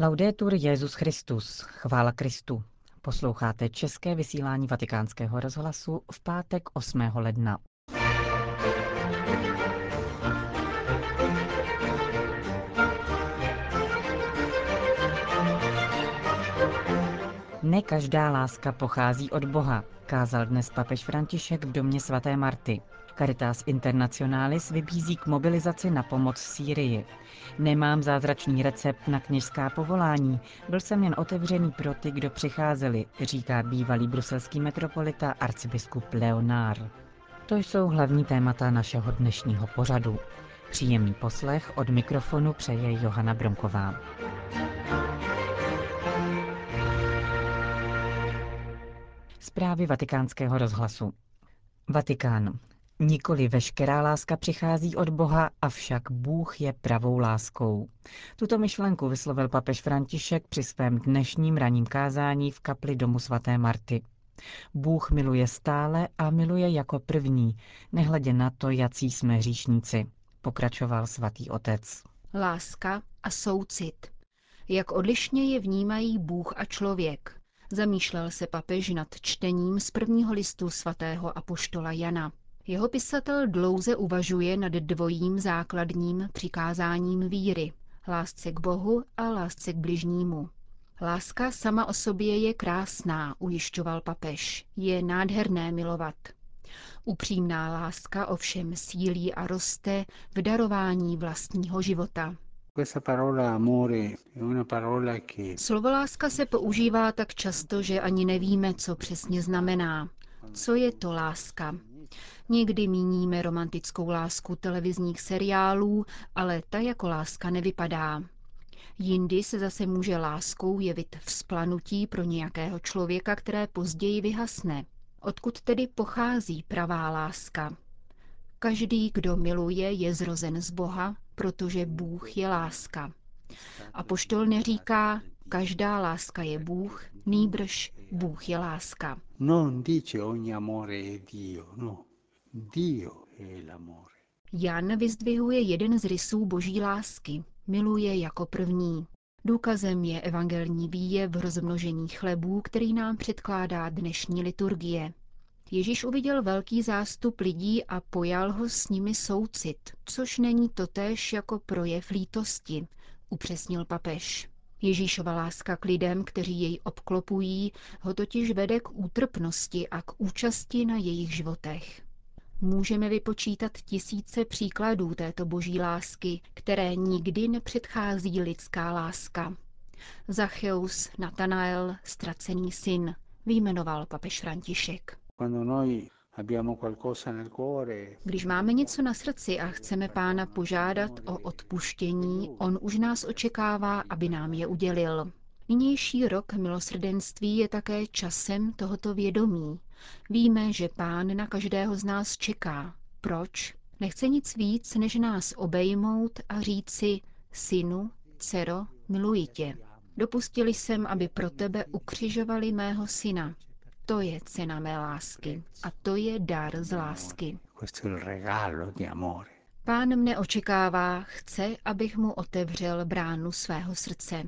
Laudetur Jezus Christus, chvála Kristu. Posloucháte české vysílání Vatikánského rozhlasu v pátek 8. ledna. Ne každá láska pochází od Boha, kázal dnes papež František v domě svaté Marty. Caritas Internationalis vybízí k mobilizaci na pomoc Sýrii. Nemám zázračný recept na kněžská povolání, byl jsem jen otevřený pro ty, kdo přicházeli, říká bývalý bruselský metropolita arcibiskup Leonard. To jsou hlavní témata našeho dnešního pořadu. Příjemný poslech od mikrofonu přeje Johana Bronková. Zprávy vatikánského rozhlasu. Vatikán. Nikoli veškerá láska přichází od Boha, avšak Bůh je pravou láskou. Tuto myšlenku vyslovil papež František při svém dnešním raním kázání v kapli domu svaté Marty. Bůh miluje stále a miluje jako první, nehledě na to, jací jsme hříšníci, pokračoval svatý otec. Láska a soucit. Jak odlišně je vnímají Bůh a člověk, zamýšlel se papež nad čtením z prvního listu svatého apoštola Jana. Jeho pisatel dlouze uvažuje nad dvojím základním přikázáním víry, lásce k Bohu a lásce k bližnímu. Láska sama o sobě je krásná, ujišťoval papež, je nádherné milovat. Upřímná láska ovšem sílí a roste v darování vlastního života. Slovo láska se používá tak často, že ani nevíme, co přesně znamená. Co je to láska? Někdy míníme romantickou lásku televizních seriálů, ale ta jako láska nevypadá. Jindy se zase může láskou jevit vzplanutí pro nějakého člověka, které později vyhasne. Odkud tedy pochází pravá láska? Každý, kdo miluje, je zrozen z Boha, protože Bůh je láska. A poštol neříká, každá láska je Bůh, nýbrž Bůh je láska. Non dice ogni amore è Dio, no. Dio è l'amore. Jan vyzdvihuje jeden z rysů boží lásky. Miluje jako první. Důkazem je evangelní výjev v rozmnožení chlebů, který nám předkládá dnešní liturgie. Ježíš uviděl velký zástup lidí a pojal ho s nimi soucit, což není totéž jako projev lítosti, upřesnil papež. Ježíšova láska k lidem, kteří jej obklopují, ho totiž vede k útrpnosti a k účasti na jejich životech. Můžeme vypočítat tisíce příkladů této boží lásky, které nikdy nepředchází lidská láska. Zacheus, Natanael, ztracený syn, výjmenoval papež František. Když máme něco na srdci a chceme pána požádat o odpuštění, on už nás očekává, aby nám je udělil. Nynější rok milosrdenství je také časem tohoto vědomí. Víme, že pán na každého z nás čeká. Proč? Nechce nic víc, než nás obejmout a říci, synu, dcero, miluji tě. Dopustili jsem, aby pro tebe ukřižovali mého syna. To je cena mé lásky a to je dar z lásky. Pán mne očekává, chce, abych mu otevřel bránu svého srdce.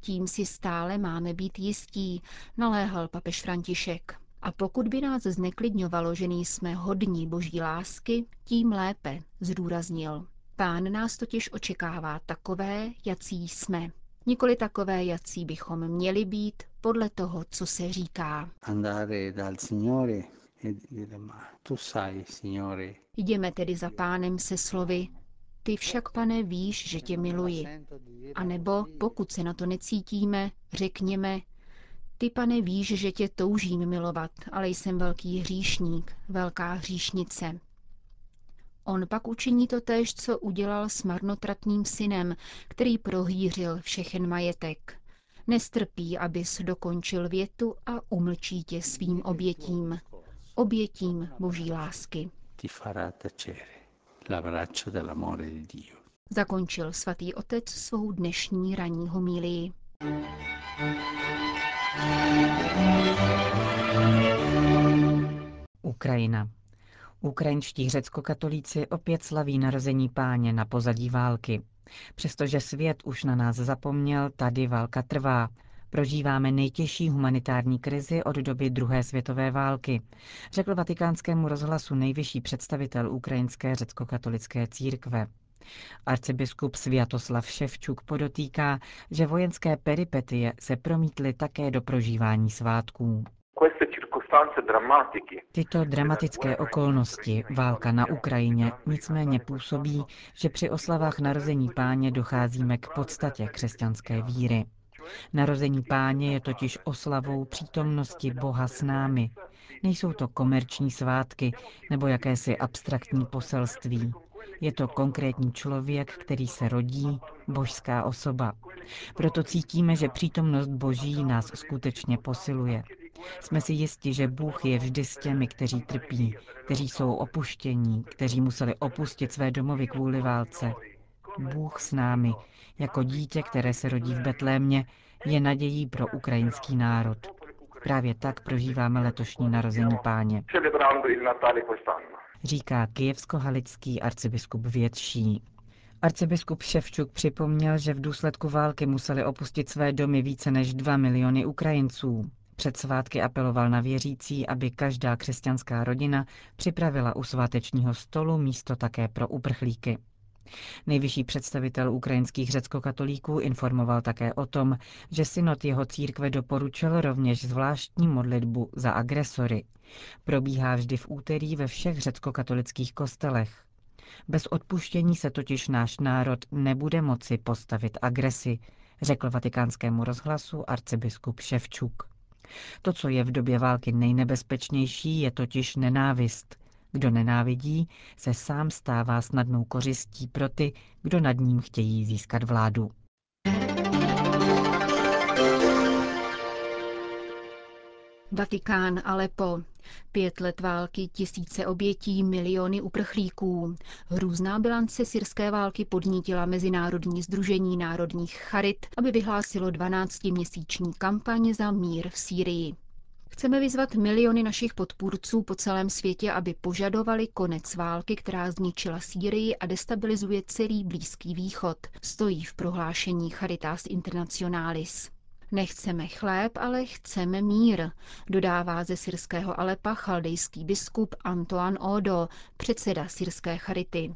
Tím si stále máme být jistí, naléhal papež František. A pokud by nás zneklidňovalo, že nejsme hodní boží lásky, tím lépe, zdůraznil. Pán nás totiž očekává takové, jací jsme. Nikoli takové, jací bychom měli být, podle toho, co se říká. E Jdeme tedy za pánem se slovy, ty však, pane, víš, že tě miluji. A nebo, pokud se na to necítíme, řekněme, ty, pane, víš, že tě toužím milovat, ale jsem velký hříšník, velká hříšnice. On pak učiní to též, co udělal s marnotratným synem, který prohýřil všechen majetek. Nestrpí, abys dokončil větu a umlčí tě svým obětím. Obětím boží lásky. Zakončil svatý otec svou dnešní ranní homílii. Ukrajina. Ukrajinští řecko-katolíci opět slaví narození páně na pozadí války. Přestože svět už na nás zapomněl, tady válka trvá. Prožíváme nejtěžší humanitární krizi od doby druhé světové války, řekl vatikánskému rozhlasu nejvyšší představitel ukrajinské řecko-katolické církve. Arcibiskup Sviatoslav Ševčuk podotýká, že vojenské peripetie se promítly také do prožívání svátků. Tyto dramatické okolnosti, válka na Ukrajině, nicméně působí, že při oslavách narození páně docházíme k podstatě křesťanské víry. Narození páně je totiž oslavou přítomnosti Boha s námi. Nejsou to komerční svátky nebo jakési abstraktní poselství. Je to konkrétní člověk, který se rodí, božská osoba. Proto cítíme, že přítomnost Boží nás skutečně posiluje. Jsme si jisti, že Bůh je vždy s těmi, kteří trpí, kteří jsou opuštění, kteří museli opustit své domovy kvůli válce. Bůh s námi, jako dítě, které se rodí v Betlémě, je nadějí pro ukrajinský národ. Právě tak prožíváme letošní narození páně. Říká kijevsko-halický arcibiskup Větší. Arcibiskup Ševčuk připomněl, že v důsledku války museli opustit své domy více než 2 miliony Ukrajinců. Před svátky apeloval na věřící, aby každá křesťanská rodina připravila u svátečního stolu místo také pro uprchlíky. Nejvyšší představitel ukrajinských řeckokatolíků informoval také o tom, že synod jeho církve doporučil rovněž zvláštní modlitbu za agresory. Probíhá vždy v úterý ve všech řeckokatolických kostelech. Bez odpuštění se totiž náš národ nebude moci postavit agresi, řekl vatikánskému rozhlasu arcibiskup Ševčuk. To, co je v době války nejnebezpečnější, je totiž nenávist. Kdo nenávidí, se sám stává snadnou kořistí pro ty, kdo nad ním chtějí získat vládu. Vatikán Alepo. Pět let války, tisíce obětí, miliony uprchlíků. Hrůzná bilance syrské války podnítila Mezinárodní združení národních charit, aby vyhlásilo 12-měsíční kampaň za mír v Sýrii. Chceme vyzvat miliony našich podpůrců po celém světě, aby požadovali konec války, která zničila Sýrii a destabilizuje celý Blízký východ, stojí v prohlášení Charitas Internationalis. Nechceme chléb, ale chceme mír, dodává ze syrského Alepa chaldejský biskup Antoine Odo, předseda syrské charity.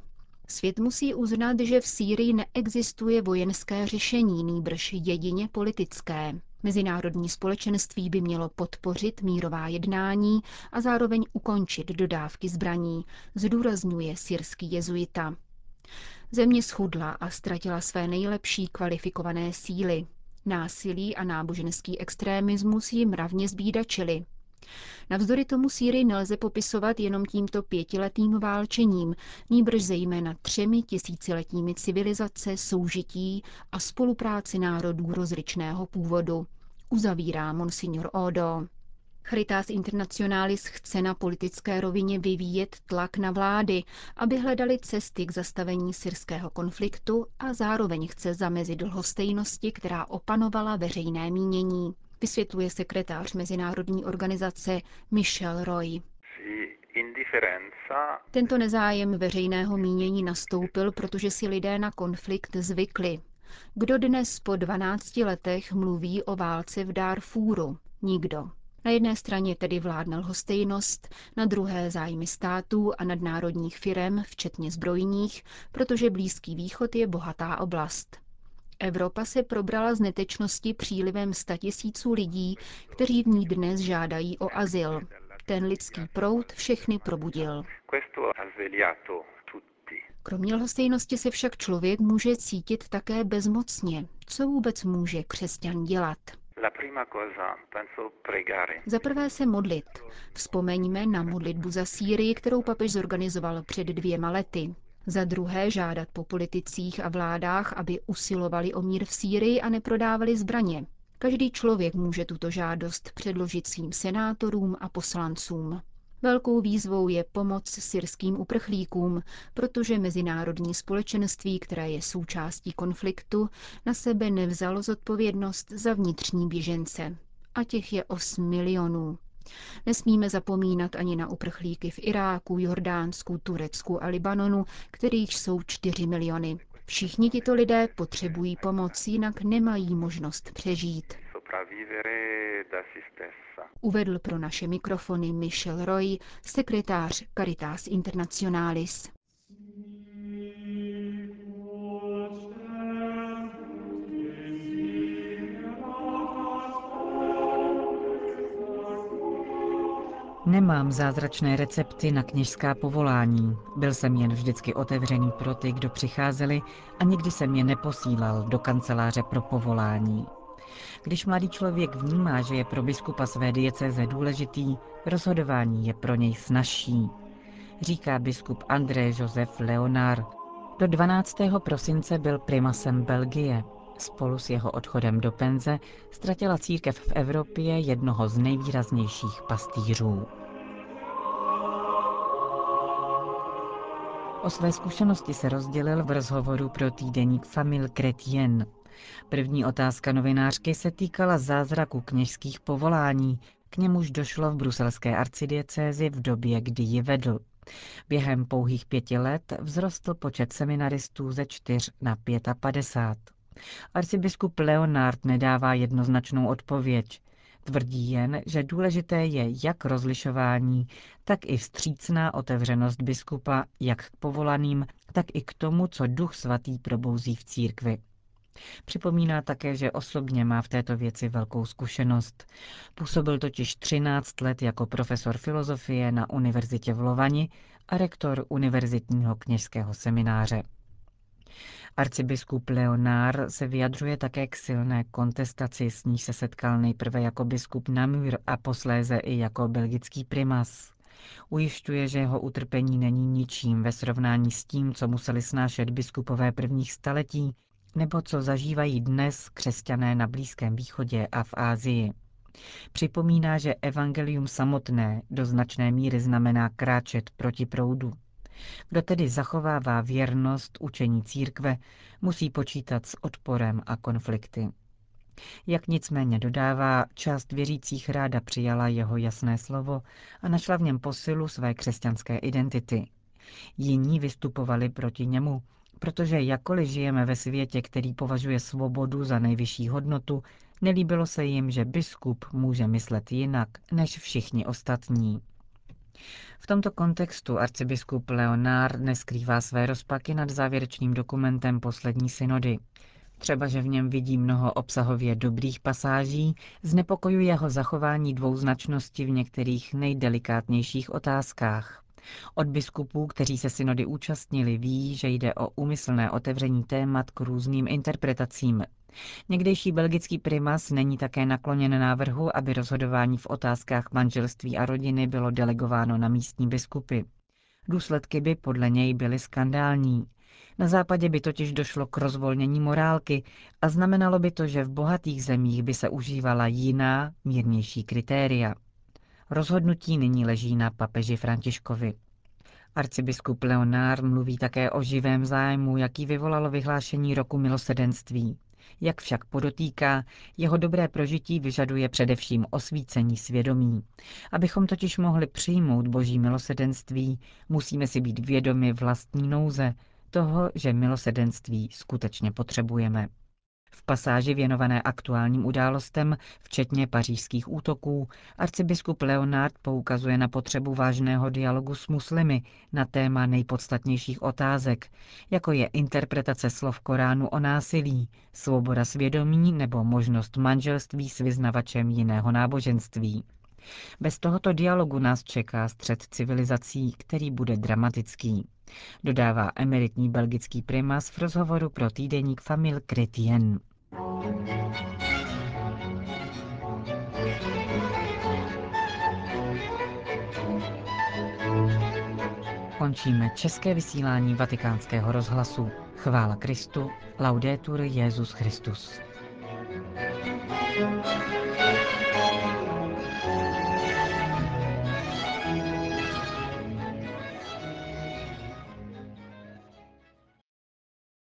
Svět musí uznat, že v Sýrii neexistuje vojenské řešení, nýbrž jedině politické. Mezinárodní společenství by mělo podpořit mírová jednání a zároveň ukončit dodávky zbraní, zdůrazňuje syrský jezuita. Země schudla a ztratila své nejlepší kvalifikované síly. Násilí a náboženský extrémismus jim mravně zbídačili. Navzdory tomu Sýrii nelze popisovat jenom tímto pětiletým válčením, nýbrž zejména třemi tisíciletními civilizace, soužití a spolupráci národů rozličného původu, uzavírá monsignor Odo. Charitas Internationalis chce na politické rovině vyvíjet tlak na vlády, aby hledali cesty k zastavení syrského konfliktu a zároveň chce zamezit lhostejnosti, která opanovala veřejné mínění, vysvětluje sekretář Mezinárodní organizace Michel Roy. Tento nezájem veřejného mínění nastoupil, protože si lidé na konflikt zvykli. Kdo dnes po 12 letech mluví o válce v Darfúru? Nikdo. Na jedné straně tedy vládne lhostejnost, na druhé zájmy států a nadnárodních firem, včetně zbrojních, protože Blízký východ je bohatá oblast. Evropa se probrala z netečnosti přílivem statisíců lidí, kteří v ní dnes žádají o azyl. Ten lidský proud všechny probudil. Kromě lhostejnosti se však člověk může cítit také bezmocně. Co vůbec může křesťan dělat? Za prvé se modlit. Vzpomeňme na modlitbu za Sýrii, kterou papež zorganizoval před dvěma lety. Za druhé žádat po politicích a vládách, aby usilovali o mír v Sýrii a neprodávali zbraně. Každý člověk může tuto žádost předložit svým senátorům a poslancům. Velkou výzvou je pomoc syrským uprchlíkům, protože mezinárodní společenství, které je součástí konfliktu, na sebe nevzalo zodpovědnost za vnitřní běžence. A těch je 8 milionů. Nesmíme zapomínat ani na uprchlíky v Iráku, Jordánsku, Turecku a Libanonu, kterých jsou 4 miliony. Všichni tito lidé potřebují pomoc, jinak nemají možnost přežít. Uvedl pro naše mikrofony Michel Roy, sekretář Caritas Internationalis. Nemám zázračné recepty na kněžská povolání. Byl jsem jen vždycky otevřený pro ty, kdo přicházeli a nikdy jsem je neposílal do kanceláře pro povolání. Když mladý člověk vnímá, že je pro biskupa své diecéze důležitý, rozhodování je pro něj snažší, říká biskup André Joseph Leonard. Do 12. prosince byl primasem Belgie. Spolu s jeho odchodem do penze ztratila církev v Evropě jednoho z nejvýraznějších pastýřů. O své zkušenosti se rozdělil v rozhovoru pro týdeník Famille Chrétien. První otázka novinářky se týkala zázraku kněžských povolání, k němuž došlo v bruselské arcidiecézi v době, kdy ji vedl. Během pouhých pěti let vzrostl počet seminaristů ze čtyř na 55. Arcibiskup Leonard nedává jednoznačnou odpověď. Tvrdí jen, že důležité je jak rozlišování, tak i vstřícná otevřenost biskupa jak k povolaným, tak i k tomu, co duch svatý probouzí v církvi. Připomíná také, že osobně má v této věci velkou zkušenost. Působil totiž 13 let jako profesor filozofie na univerzitě v Lovani a rektor univerzitního kněžského semináře. Arcibiskup Leonár se vyjadřuje také k silné kontestaci, s níž se setkal nejprve jako biskup Namur a posléze i jako belgický primas. Ujišťuje, že jeho utrpení není ničím ve srovnání s tím, co museli snášet biskupové prvních staletí, nebo co zažívají dnes křesťané na Blízkém východě a v Ázii. Připomíná, že evangelium samotné do značné míry znamená kráčet proti proudu. Kdo tedy zachovává věrnost učení církve, musí počítat s odporem a konflikty. Jak nicméně dodává, část věřících ráda přijala jeho jasné slovo a našla v něm posilu své křesťanské identity. Jiní vystupovali proti němu, protože jakkoliv žijeme ve světě, který považuje svobodu za nejvyšší hodnotu, nelíbilo se jim, že biskup může myslet jinak než všichni ostatní. V tomto kontextu arcibiskup Leonard neskrývá své rozpaky nad závěrečným dokumentem poslední synody. Třeba, že v něm vidí mnoho obsahově dobrých pasáží, znepokojuje ho zachování dvouznačnosti v některých nejdelikátnějších otázkách. Od biskupů, kteří se synody účastnili, ví, že jde o úmyslné otevření témat k různým interpretacím. Někdejší belgický primas není také nakloněn návrhu, aby rozhodování v otázkách manželství a rodiny bylo delegováno na místní biskupy. Důsledky by podle něj byly skandální. Na západě by totiž došlo k rozvolnění morálky a znamenalo by to, že v bohatých zemích by se užívala jiná, mírnější kritéria. Rozhodnutí nyní leží na papeži Františkovi. Arcibiskup Leonard mluví také o živém zájmu, jaký vyvolalo vyhlášení roku milosedenství. Jak však podotýká, jeho dobré prožití vyžaduje především osvícení svědomí. Abychom totiž mohli přijmout boží milosedenství, musíme si být vědomi vlastní nouze, toho, že milosedenství skutečně potřebujeme. V pasáži věnované aktuálním událostem, včetně pařížských útoků, arcibiskup Leonard poukazuje na potřebu vážného dialogu s muslimy na téma nejpodstatnějších otázek, jako je interpretace slov Koránu o násilí, svoboda svědomí nebo možnost manželství s vyznavačem jiného náboženství. Bez tohoto dialogu nás čeká střed civilizací, který bude dramatický, dodává emeritní belgický primas v rozhovoru pro týdeník Famille Chrétien. Končíme české vysílání vatikánského rozhlasu. Chvála Kristu, laudetur Jezus Christus.